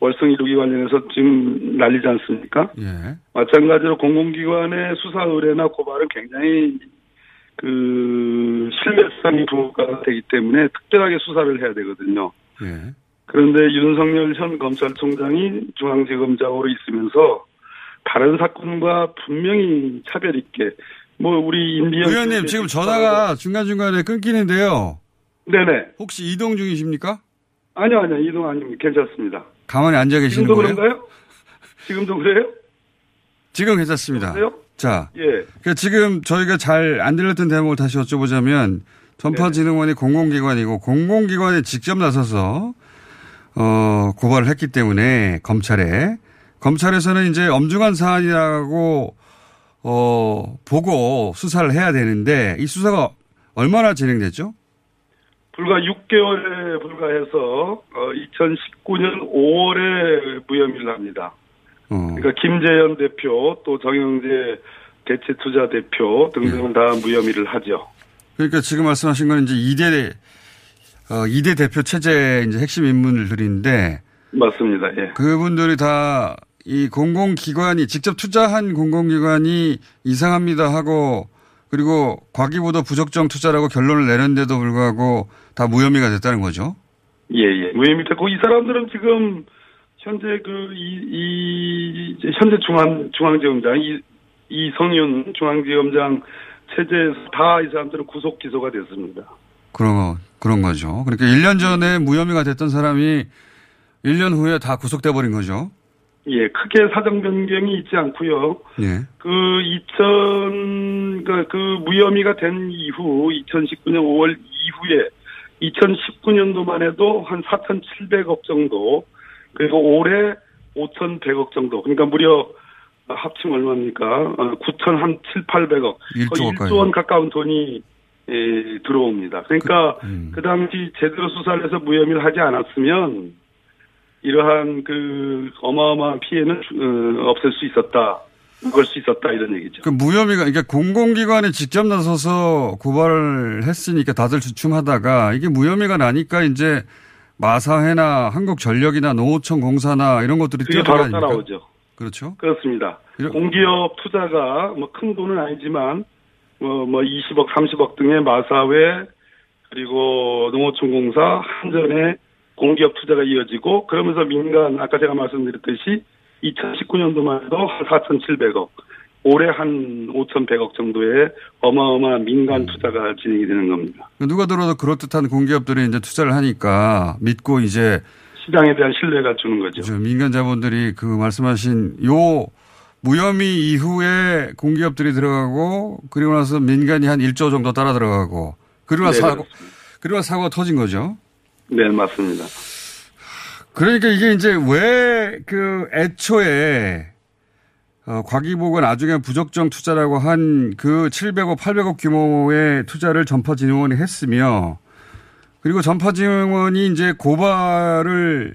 월성 이루기 관련해서 지금 난리지 않습니까? 예. 마찬가지로 공공기관의 수사 의뢰나 고발은 굉장히 그 신뢰성이 부과가 되기 때문에 특별하게 수사를 해야 되거든요. 예. 그런데 윤석열 현 검찰총장이 중앙지검장으로 있으면서 다른 사건과 분명히 차별 있게 뭐 우리 임비영 의원님 지금 전화가 중간 중간에 끊기는데요. 네네. 혹시 이동 중이십니까? 아니요 아니요 이동 아닙니다. 괜찮습니다. 가만히 앉아 계시는 지금도 거예요? 그런가요? 지금도 그래요? 지금 괜찮습니다. 그래요? 자, 예. 그 지금 저희가 잘 안 들렸던 대목을 다시 여쭤보자면 전파진흥원이 공공기관이고 공공기관에 직접 나서서 어, 고발을 했기 때문에 검찰에 검찰에서는 이제 엄중한 사안이라고 어, 보고 수사를 해야 되는데 이 수사가 얼마나 진행됐죠? 불과 6개월에 불과해서 어, 2019년 5월에 무혐의를 합니다. 어. 그러니까 김재현 대표 또 정영재 대체투자 대표 등등은 다 무혐의를 하죠. 그러니까 지금 말씀하신 건 이제 2대 어, 2대 대표 체제 이제 핵심 인물들인데 맞습니다. 예. 그분들이 다 이 공공기관이 직접 투자한 공공기관이 이상합니다 하고 그리고 과기부도 부적정 투자라고 결론을 내렸는데도 불구하고 다 무혐의가 됐다는 거죠. 예, 예. 무혐의 됐고 이 사람들은 지금 현재 그 이 이 현재 중앙 중앙지검장 이 이성윤 중앙지검장 체제에서 다 이 사람들은 구속 기소가 됐습니다. 그런 그런 거죠. 그러니까 1년 전에 무혐의가 됐던 사람이 1년 후에 다 구속돼 버린 거죠. 예, 크게 사정 변경이 있지 않고요. 예. 그 2000, 그, 그 무혐의가 된 이후 2019년 5월 이후에 2019년도만 해도 한 4,700억 정도 그리고 올해 5,100억 정도 그러니까 무려 합치면 얼마입니까? 9천 한 7, 800억. 일조 거의 가까이. 1조 원 가까운 돈이 예, 들어옵니다. 그러니까 그, 음. 당시 제대로 수사를 해서 무혐의를 하지 않았으면 이러한 그 어마어마한 피해는 어, 없앨 수 있었다. 막을 수 있었다 이런 얘기죠. 그 무혐의가 그러니까 공공기관이 직접 나서서 고발을 했으니까 다들 주춤하다가 이게 무혐의가 나니까 이제 마사회나 한국전력이나 농어촌 공사나 이런 것들이 뛰어들어 따라오죠. 그렇죠. 그렇습니다. 공기업 투자가 뭐 큰 돈은 아니지만 뭐, 뭐 20억, 30억 등의 마사회 그리고 농어촌 공사 한전의 공기업 투자가 이어지고 그러면서 민간 아까 제가 말씀드렸듯이 2019년도만 해도 한 4,700억, 올해 한 5,100억 정도의 어마어마한 민간 투자가 진행이 되는 겁니다. 누가 들어도 그럴듯한 공기업들이 이제 투자를 하니까 믿고 이제 시장에 대한 신뢰가 주는 거죠. 민간 자본들이 그 말씀하신 요 무혐의 이후에 공기업들이 들어가고 그리고 나서 민간이 한 1조 정도 따라 들어가고 그리고 나서 네, 사고 그리고 나서 사고가 터진 거죠. 네, 맞습니다. 그러니까 이게 이제 왜 그 애초에 어, 과기부가 나중에 부적정 투자라고 한 그 700억, 800억 규모의 투자를 전파진흥원이 했으며 그리고 전파진흥원이 이제 고발을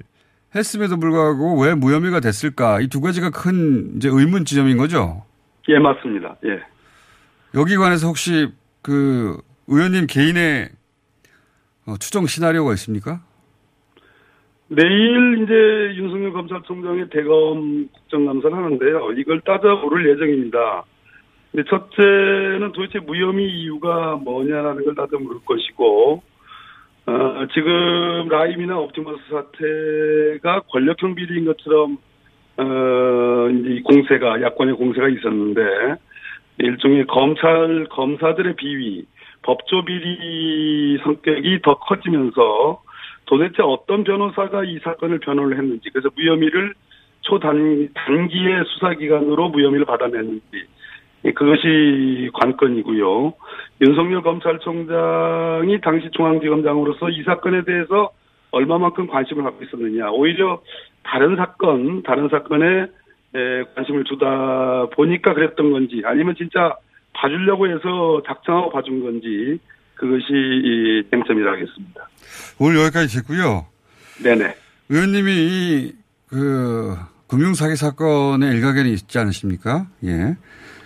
했음에도 불구하고 왜 무혐의가 됐을까? 이 두 가지가 큰 이제 의문 지점인 거죠. 예, 맞습니다. 예. 여기 관해서 혹시 그 의원님 개인의 어, 추정 시나리오가 있습니까? 내일 이제 윤석열 검찰총장의 대검 국정감사를 하는데요. 이걸 따져보를 예정입니다. 근데 첫째는 도대체 무혐의 이유가 뭐냐라는 걸 따져 물을 것이고, 어, 지금 라임이나 옵티머스 사태가 권력형 비리인 것처럼, 어, 이제 이 공세가, 야권의 공세가 있었는데, 일종의 검찰, 검사들의 비위, 법조 비리 성격이 더 커지면서 도대체 어떤 변호사가 이 사건을 변호를 했는지, 그래서 무혐의를 초단, 단기의 수사기관으로 무혐의를 받아냈는지, 예, 그것이 관건이고요. 윤석열 검찰총장이 당시 중앙지검장으로서 이 사건에 대해서 얼마만큼 관심을 갖고 있었느냐. 오히려 다른 사건, 다른 사건에 에, 관심을 두다 보니까 그랬던 건지, 아니면 진짜 봐주려고 해서 작정하고 봐준 건지, 그것이 이 쟁점이라 하겠습니다. 오늘 여기까지 듣고요. 네네. 의원님이 이, 그, 금융사기 사건에 일가견이 있지 않으십니까? 예.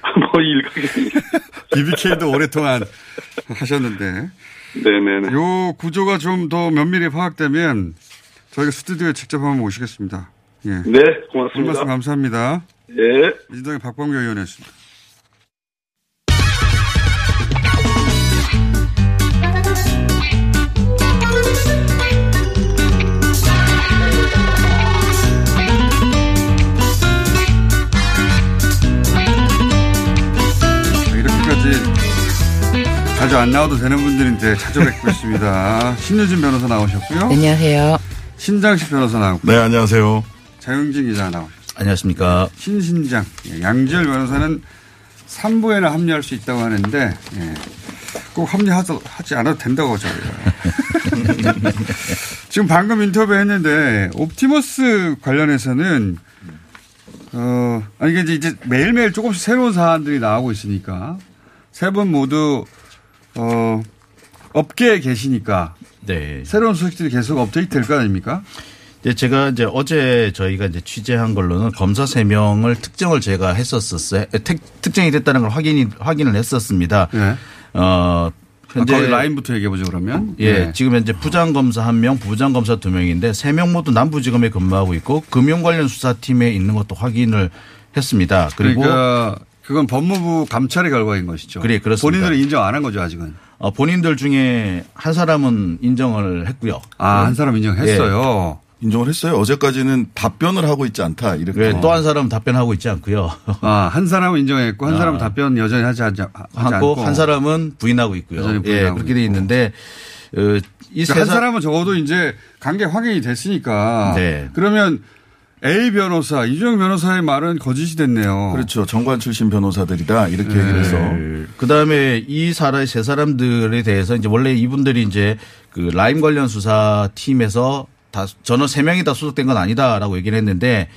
<laughs> 뭐 일가견이. <laughs> BBK도 오랫동안 하셨는데. 네네네. 요 구조가 좀 더 면밀히 파악되면 저희가 스튜디오에 직접 한번 모시겠습니다. 예. 네, 고맙습니다. 말씀 감사합니다. 예. 민주당의 박광규 의원이었습니다. 자주 안 나와도 되는 분들이 이제 찾아뵙고 <laughs> 있습니다. 신유진 변호사 나오셨고요. 안녕하세요. 신장식 변호사 나오고. 네, 안녕하세요. 자영진 기자 나오셨습니다. 안녕하십니까. 신신장. 예, 양지열 변호사는 3부에는 합류할 수 있다고 하는데, 예, 꼭 합류하지 않아도 된다고 저희가. <laughs> 지금 방금 인터뷰 했는데, 옵티머스 관련해서는, 어, 아니, 이게 이제 매일매일 조금씩 새로운 사안들이 나오고 있으니까, 세 분 모두, 어, 업계에 계시니까, 네. 새로운 소식들이 계속 업데이트 될 거 아닙니까? 이제 제가 이제 어제 저희가 이제 취재한 걸로는 검사 세명을 특정을 제가 했었었어요. 특, 특정이 됐다는 걸 확인이, 확인을 했었습니다. 네. 어, 현재. 아, 거기 라인부터 얘기해 보죠, 그러면. 예, 네. 지금 현재 부장 검사 한 명, 부장 검사 두 명인데 세명 모두 남부지검에 근무하고 있고 금융 관련 수사팀에 있는 것도 확인을 했습니다. 그리고 그러니까 그건 법무부 감찰의 결과인 것이죠. 그래, 그렇습니다. 본인들은 인정 안 한 거죠, 아직은. 어, 본인들 중에 한 사람은 인정을 했고요. 아, 한 사람 인정했어요. 인정을 했어요. 어제까지는 답변을 하고 있지 않다. 이렇게. 네, 또한 사람은 답변하고 있지 않고요. 아, 한 사람은 인정했고, 한 사람은 답변 여전히 하지, 않, 하지 않고. 한 사람은 부인하고 있고요. 여전히 예, 부인하고 그렇게 돼 있는데 어, 이 그러니까 세한 사- 사람은 적어도 이제 관계 확인이 됐으니까. 네. 그러면 A 변호사, 이주영 변호사의 말은 거짓이 됐네요. 그렇죠. 정관 출신 변호사들이다 이렇게 네. 얘기를 해서 그 다음에 이 사람 세 사람들에 대해서 이제 원래 이분들이 이제 그 라임 관련 수사 팀에서 다 전원 세 명이 다 소속된 건 아니다라고 얘기를 했는데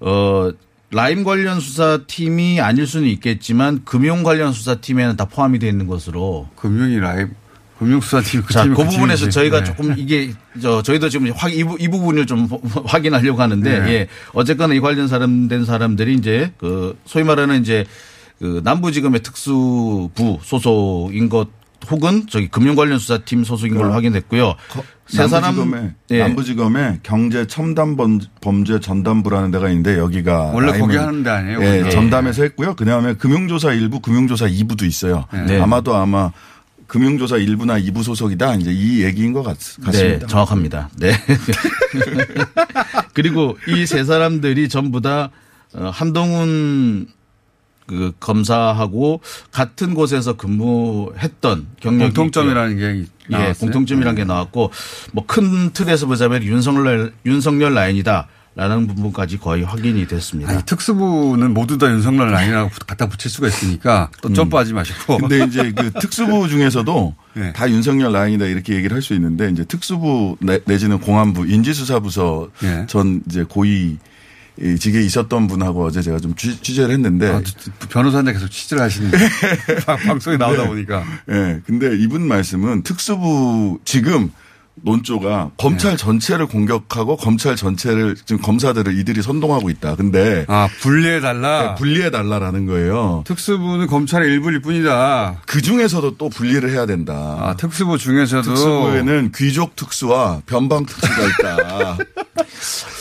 어 라임 관련 수사 팀이 아닐 수는 있겠지만 금융 관련 수사 팀에는 다 포함이 되어 있는 것으로 금융이 라임 금융수사팀 자, 팀은 그그 부분에서 팀이지. 저희가 네. 조금 이게 저 저희도 지금 확, 이, 부- 이 부분을 좀 확인하려고 하는데 네. 예. 어쨌거나 이 관련 사람 된 사람들이 이제 그 소위 말하는 이제 그 남부지검의 특수부 소속인 것 혹은 저기 금융 관련 수사팀 소속인 걸로 확인됐고요. 세 사람 남부지검에 예. 남부지검에 경제 첨단 범- 범죄 전담부라는 데가 있는데 여기가 원래 거기 하는 데 아니에요? 예, 원래. 전담에서 했고요. 그다음에 금융조사 1부, 금융조사 2부도 있어요. 네. 아마도 아마 금융조사 1부나 2부 소속이다. 이제 이 얘기인 것 같, 같습니다. 네, 정확합니다. 네. <laughs> 그리고 이 세 사람들이 전부 다 어, 한동훈 그 검사하고 같은 곳에서 근무했던 경력이 공통점이라는. 게 예, 나왔어요? 공통점이라는 게 나왔고 뭐 큰 틀에서 보자면 윤석열 윤석열 라인이다. 라는 부분까지 거의 확인이 됐습니다. 아니, 특수부는 모두 다 윤석열 라인이라고 갖다 붙일 수가 있으니까 또 점프하지 마시고. 음. 근데 이제 그 <laughs> 특수부 중에서도 네. 다 윤석열 라인이다 이렇게 얘기를 할 수 있는데 이제 특수부 내- 내지는 공안부 인지수사부서 네. 전 이제 고위 이 직에 있었던 분하고 어제 제가 좀 취- 취재를 했는데 아, 변호사인데 계속 취재를 하시는 <laughs> 방송에 나오다 네. 보니까. 예. 근데 이분 말씀은 특수부 지금 논조가 검찰 네. 전체를 공격하고 검찰 전체를 지금 검사들을 이들이 선동하고 있다. 근데 아 분리해 달라. 분리해 달라라는 거예요. 특수부는 검찰의 일부일 뿐이다. 그 중에서도 또 분리를 해야 된다. 아, 특수부 중에서도 특수부에는 귀족 특수와 변방 특수가 있다. <laughs>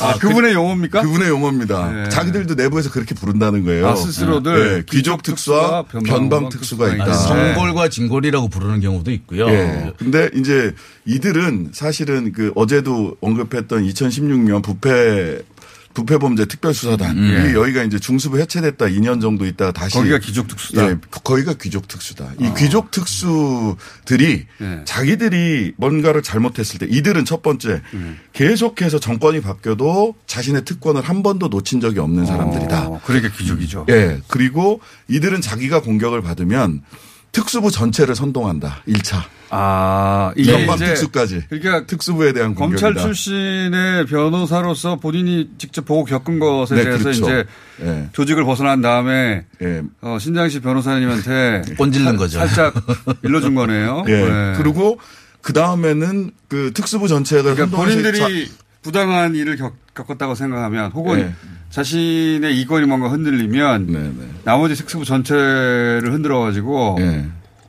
아, 그분의 용어입니까? 그분의 용어입니다. 네. 자기들도 내부에서 그렇게 부른다는 거예요. 아, 스스로들 네, 귀족 특수와 변방 특수가 있다. 아니, 성골과 진골이라고 부르는 경우도 있고요. 예. 근데 이제 이들은 사실은 그 어제도 언급했던 2016년 부패 부패범죄 특별수사단 음. 이 예. 여기가 이제 중수부 해체됐다 2년 정도 있다가 다시 거기가 귀족 특수다? 예, 거기가 귀족 특수다. 이 귀족 특수들이 예. 자기들이 뭔가를 잘못했을 때 이들은 첫 번째 음. 계속해서 정권이 바뀌어도 자신의 특권을 한 번도 놓친 적이 없는 사람들이다. 어, 그러니까 귀족이죠. 예. 그리고 이들은 자기가 공격을 받으면 특수부 전체를 선동한다. 1차. 아, 이게 연방 특수까지. 그러니까 특수부에 대한 검찰 공격이다. 출신의 변호사로서 본인이 직접 보고 겪은 것에 네, 대해서 그렇죠. 이제 예. 조직을 벗어난 다음에 예. 어, 신장식 변호사님한테 꼰질른 사- 거죠. 살짝 일러준 거네요. <laughs> 예. 네. 그리고 그 다음에는 그 특수부 전체가 그러니까 본인들이 부당한 일을 겪, 겪었다고 생각하면 혹은 네. 자신의 이권이 뭔가 흔들리면 나머지 특수부 전체를 흔들어 가지고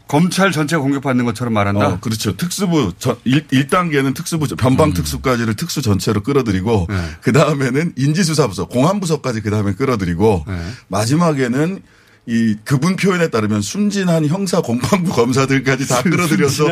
검찰 전체가 공격받는 것처럼 말한다. 어, 그렇죠. 특수부 전 1, 단계는 특수부 음. 변방 특수까지를 특수 전체로 끌어들이고 네. 그 다음에는 인지수사부서 공안부서까지 그 다음에 끌어들이고 네. 마지막에는 이 그분 표현에 따르면 순진한 형사 공판부 검사들까지 다 끌어들여서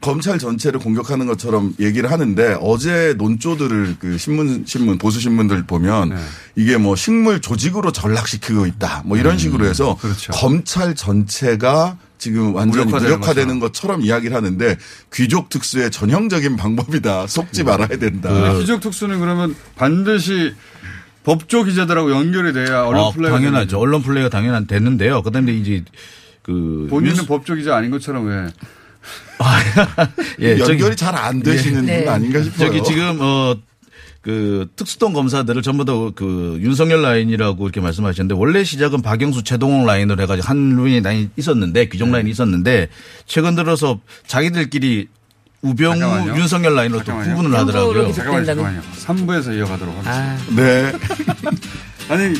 검찰 전체를 공격하는 것처럼 얘기를 하는데 어제 논조들을 그 신문 신문 보수 신문들 보면 네. 이게 뭐 식물 조직으로 전락시키고 있다 뭐 이런 음, 식으로 해서 그렇죠. 검찰 전체가 지금 완전히 무력화되는 것처럼 이야기를 하는데 귀족 특수의 전형적인 방법이다. 속지 말아야 된다. 근데 귀족 특수는 그러면 반드시 법조 기자들하고 연결이 돼야 언론 어, 플레이가 당연하죠. 되는 언론 플레이가 당연한 됐는데요. 그다음에 이제 그 본인은 뉴스- 법조 기자 아닌 것처럼 왜? 예, 저기- 연결이 잘 안 되시는 예. 분 아닌가 싶어요. 저기 지금 어. 그 특수동 검사들을 전부 다 그 윤석열 라인이라고 이렇게 말씀하셨는데 원래 시작은 박영수 최동욱 라인으로 해가지고 한 라인이 있었는데 귀족 네. 라인이 있었는데 최근 들어서 자기들끼리 우병우 잠깐만요. 윤석열 라인으로 또 구분을 하더라고요. 잠깐만요, 잠깐만요. 3부에서 이어가도록 하겠습니다. 네. <laughs> 아니,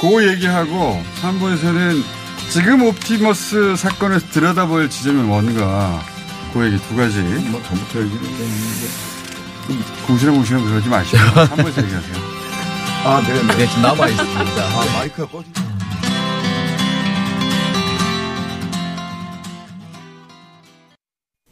그 얘기하고 3부에서는 지금 옵티머스 사건을 들여다볼 지점이 뭔가 그 얘기 두 가지. 뭐 전부터 얘기했는데. 궁시렁궁시렁 그러지 마시고 3부에서 얘기하세요. 아, 네. 네. 네, 지금 남아 있습니다. 아, 마이크가 꺼지